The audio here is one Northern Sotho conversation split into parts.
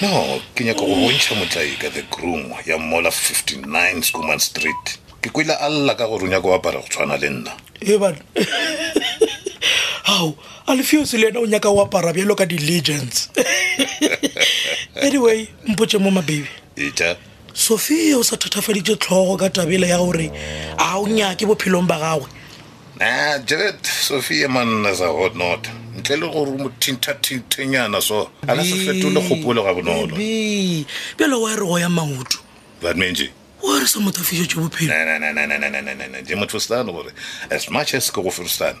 no ke nyaka go bontšha motlaika the groom ya mola 59 schoolman street ke kwile a lla ka gore o nyaka go apara go tshwana le nna e bana ao alefeose le ena o nyaka o apara bjalo ka di-legends anyway mpotse mo mababy eta sofia o sa thatafaditše tlhogo ka tabela ya gore a o nyake bophelong ba gagwe na jared sofia manna sa hot not ntle le gore mo thinthathinthenyana so a ka se fetole kgopolo ga bonolo Baby, bjale wa e re go ya maoto that means wa re sa motafišetše bophelo je motho stan gore as much as ke go firstane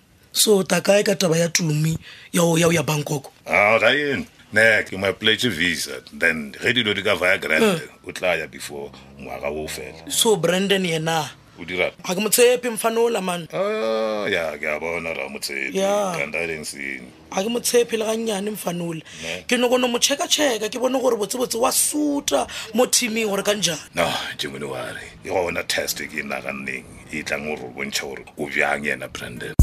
so o ta kae ka taba ya tumi ya o ya o ya bangkok a ga eno ne ke mo applyetse visa then ge dilo di ka vaya grand o tla ya before ngwaga o fela so brandon yena o dira ga ke mo tshepe mfanola man Ah, ya ke a bona ra motshepe Ya. kandareng sene a ke motshepe le gannyane mfanola ke no kono mocheka-cheka ke bone gore botsebotse wa suta mo teaming gore ka njang no jengwene wa re e gona test ke e naganneng e tlang gore o bontšha gore o bjang yena brandon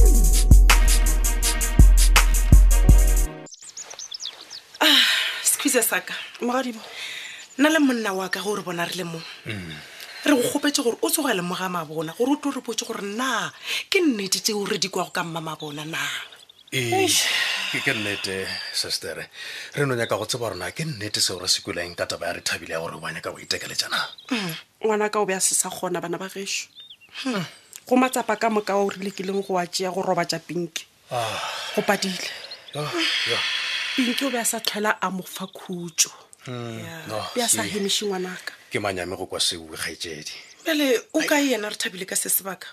ah, sekhwisa saka mogadibo nna le monna wa ka gore bona re le mo mm. re go kgopetse gore o tsogele mo ga mabona gore o tlo re potse gore na ke nnete tseo re di kwago ka mma mabona na ee ke ke nnete sestere re no nyaka go tseba gore na ke nnete seo re se kweleng ka taba ya re thabile ya gore wa nyaka go itekeletsana Mm, ngwana ka o be a se sa kgona bana ba gešo Hmm, go matsapa ka moka o re lekileng go wa tšea go roba tša pinki Ah, go padile yo, yo. pinki o be a sa tlhela a mo fa khutso Hmm, no, be a sa see, hemiše ngwanaka ke manyame go kwa seoe kgaetsedi bjale o kae yena re thabile ka se sebaka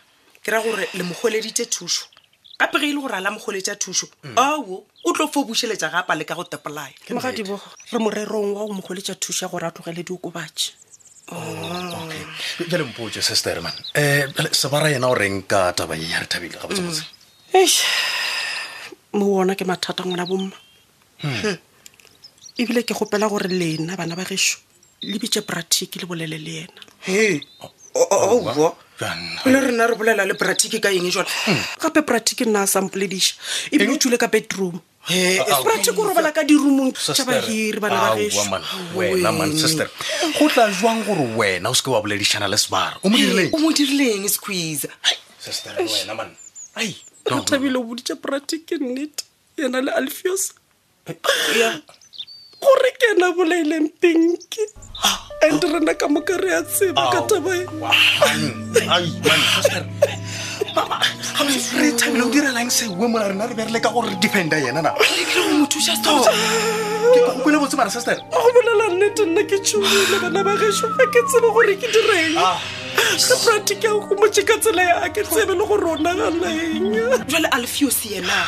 ke ra gore le mogoleditše thušo gape ge e le gore a la mogoletša thušo ao o tlo fo bušeletša gapa le ka go tepolaya mogadibo re morerong wa go mogoletša thušo ya gore a tlogele diokobatši okay bjale mpotse sesterman um bjale sebara yena o reng ka taba ye ya re thabile gabotsebotse eish mo ona ke mathata ngwana bomma Hmm. ebile ke kgopela gore lena bana ba gešo le bitše bratiki le bolele le yena he owo le rena re bolela le bratiki ka eng jale gape bratiki nna a sampolediša ebile o tule ka bedroom bratiki o robala ka dirumong tša bahiri bana ba gešowena go tla jwang gore wena o seke wa boledišana le sebara o mo dirileng squeeze thabile o boditše bratiki nnete yena le alfios gore ke ena bolaileng pinki and rena ka moka re a tseba ka tabae re thabile o direlang seue mola rena re berele ka gore re defenda yena na kwele botse mara sister go bolela nnete nna ke tšhumile bana ba gešo ga ke tsebe gore ke direng ah. ga pratica go motse ka tsela ya ke tsebe le go rona galeng jale alfios yena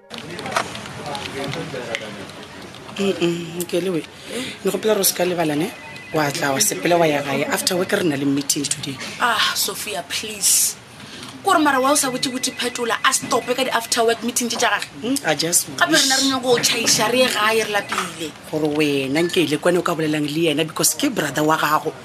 nkelewe ne gopela re o se ka lebalane wa tla wa sepele wa ya gae after work re na le meeting today ah sophia please kore mara wa o sa botse-botse phetola a stope ka di-after work meeting tse tša gage Hmm, I just wish gape rena re nyako o chaiša re ye gae re lapile gore wena nkeile kwane o ka bolelang le yena because ke brother wa gago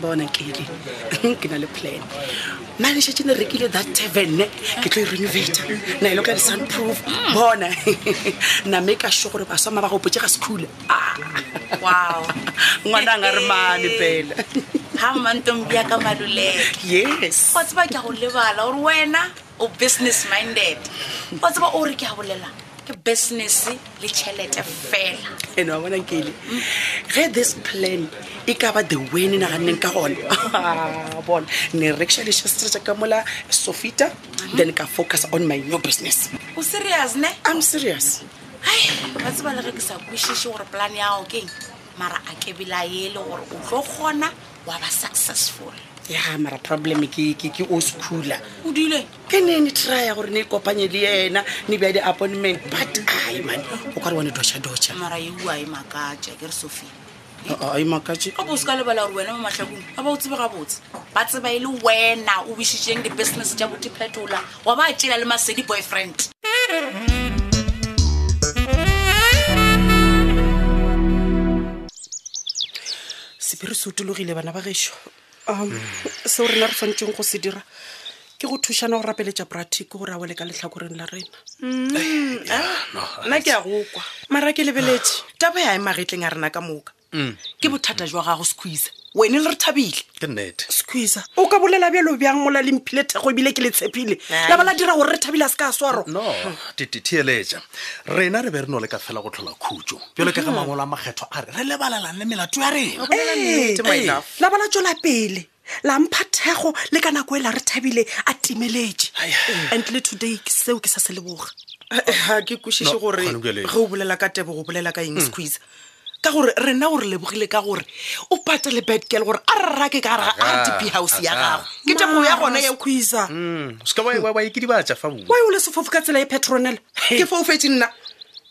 bona kele ke na le plan mane šetse ne rekile that taverne ke tlo e renovata na e loka di-sun proof bona name ka sho gore baswa ma ba gopotse ga sekhula ah. wow ngwana nga re mane pele ha mmantombi ya ka maluleke yes go tseba ke go lebala gore wena o business minded wa tseba o re ke a bolela ke business le tšhelete fela ene wa bona nkele ge this plan e ka ba the wene naganneng ka gone Ah, bona ne rekša dišestre tša ka mola sofita then ka focus on my new business o serious ne i'm serious ai wa tseba le ge ke sa kwešiše gore polane ya gago keng mara a ke belaele gore o tlo kgona wa ba successful ya mara problem ke ke ke o schoola o dile ke ne ne trya gore ne ikopanye le yena ne bja di-appointment but ai man o ka re one docha docha mara eua e makatša ke re sophie ai makatše ka bo se ka lebala gore wena mo matlhakong a ba o tsebe gabotse ba tseba e le wena o wišitseng di-business tša botiphetola wa ba tšela le masedi boyfriend sepiri se utologile bana ba gešo um seo rena re tshwanetseng go se dira ke go thušana go rapeletša bratic gore a wele ka letlhakoreng la rena mm, ah, nna ke ya go kwa mara ke lebeletse ah. taba ya emagetleng a rena ka moka mm. ke bothata jwa gago squeeze wene le re thabile ke nnete squeeze o ka bolela bjalo bjang mola le mphile thego ebile ke le tshepile la ba la dira gore re thabile a se ka swaro no titetheeletša rena re be re no le ka fela go tlhola khutso bjalo ka ge mangolo a makgetho a re re lebalelang le melato ya rena bolela nnete, my love. la ba la tšwela pele la mpha thekgo le ka nako e la re thabile a timeletše and le today ke seo ke sa se leboga ga ke kwešiše No, gore gone bjale. ge o bolela ka tebo go bolela ka eng squeeze ka gore rena o re lebogile ka gore o patele bad girl gore a rra ke ka raga a dp house ya gago ke tebo ya gona ya quisa Mm, o seka wa- wa- wa ikidibatša fa bua why o le sefofu ka tsela e petronela ke foufetse nna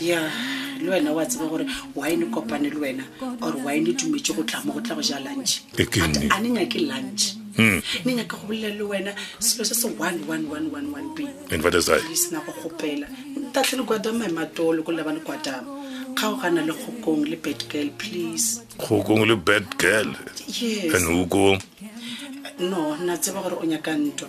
ya le wena wa tseba gore wine kopane le wena or wine dumetse go tla mo go tla go ja lunch E ke Ate, nne. a ne nyake lunch Hmm. ne nyake go bolela le wena selo se se one one one one one b And what is that? le sena go kgopela ntatlhe le kwadama matolo ko leba le kwadama kgaogana le kgokong le bad girl please kgokong le bad girl yes and huko no na tseba gore o nyaka ntwa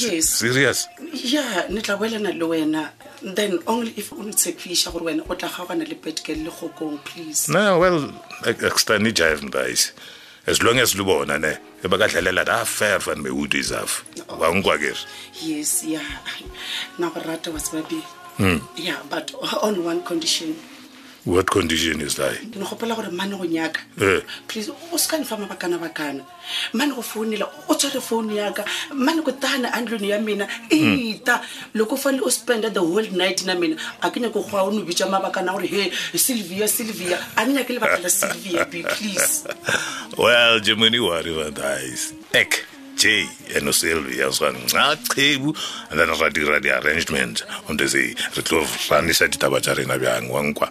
yes serious ya ne tla boelana le wena then only if o ntshepiša gore wena o tla gagwana le petkel le kgokong please no well extani jive mbaise as long as le bona ne e ba ka tlhelela da fair fan me wood is af wa nkwa kere yes ya na go rata wa sebabe hmm. ya but on one condition what condition is that ne gopela gore mane go nyaka eh. please o se ka nfa mabakana bakana mane go founela o tshware founu yaka mane ko tane a ndlone ya mina eta loko fane o spenda the whole night na mina a ke nyako goa o no bitsa mabaka na gore he sylvia sylvia a ne nyake lebaka la sylvia be please well jemony wari vandice ek j and sylvia swa nca chebu and then ra dira di-arrangement onde se re tlo ranisa ditaba tsa rena bjang wankwa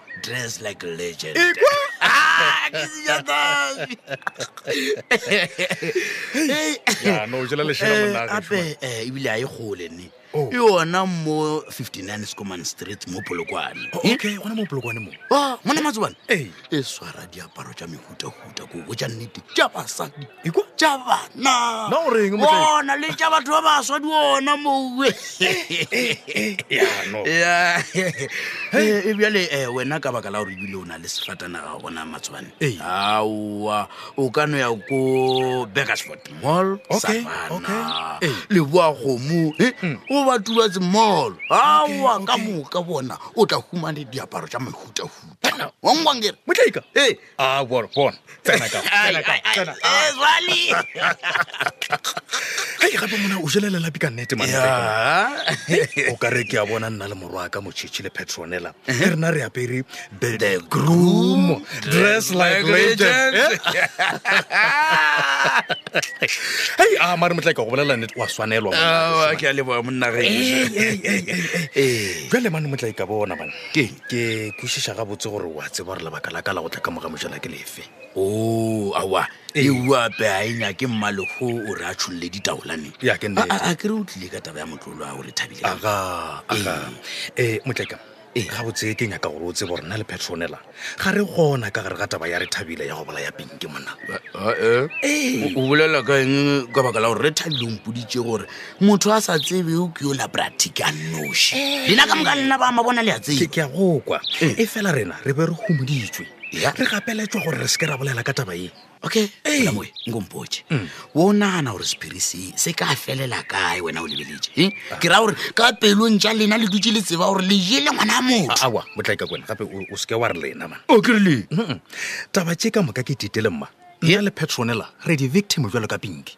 dress like a legend ekwa ah, gape eh, ebile a e gole ne oh. e ona mo 59 scoman street mo polokwane oh, eh? gona mo polokwane mo ah, mona matsobane e swara diaparo tša mehuta kuta ko botša nnete tša basadi iko tša bana Na o reng, Motlae? bona le tša batho ba baswa di ona moue Yano. Ya. Eh, ebjale eh, wena ka baka la gore ebile o na le sefatanaga ga gona matshwane Ee. aowa o ka no ya ko beckersford mall Okay, Savannah, okay. Ee. Mm. leboa kgomo eh, o batubatse mall aowa ka moka bona o tla humane diaparo tša mehutahuta wangwangere Motlaika. ee a bor bona tsena ka tsena ka tsena rally hey gape mona o jele le lapi ka nete man o ka re ke a bona nna le morwa ka mochichi le petronela e rena re apere the groom dress like legend hey a mare motla ka go bolela net wa swanelwa monna ke a leboa monna ge jale man motla ka bona man ke ke kwešiša gabotse gore wa tseba gore lebaka la ka la go tla ka moga mojala ke lefe o oh, awa euape a e nyake mmalego o re a tšholole ditaolane a ke re o tlile ka taba ya motlolo a o re thabile aga aga um ee, motleka ee. ga botse ke nyaka gore o tsebo rena le petronela ga re gona ka gare ga taba ya re thabile ya go bola ya pinke monna ee. o bolela ka eng ka baka la gore re thabile o mpoditse gore motho a sa tsebe o ke yo labrati ka noši eh. lena ka moka lena ba ma bona le a tsebe ke a gokwa eh. e fela rena re be re humoditswe re gapeletswa gore re se ke ra bolela ka taba e okay eh. lamoe nkompotse mm. wo o nagana gore sephiri se se ka felela kae wena o lebeletse e ah. ke raya gore ka pelong ja lena le dutse le tseba gore le jele ngwana a motho awa botlaika kwena gape o seke wa re lena ma o oh, kerele taba tse ka moka ke titele mma nna le petronela re di victim jalo ka pinki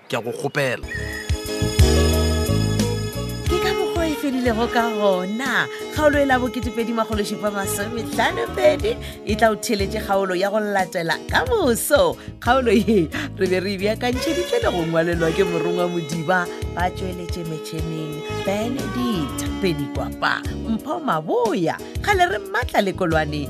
ke a go kgopela ke ka mokgwa e fedilego ka gona kgaolo e la boketepedi magolosupa masometlhanopedi e tla o theletše kgaolo ya go latela ka moso kgaolo ye re be re beakantšheditše le go ngwalelwa ke morongwa modiba ba tšweletše metšheneng benedict pedikwapa mpho maboya kgale re mmatla lekolwane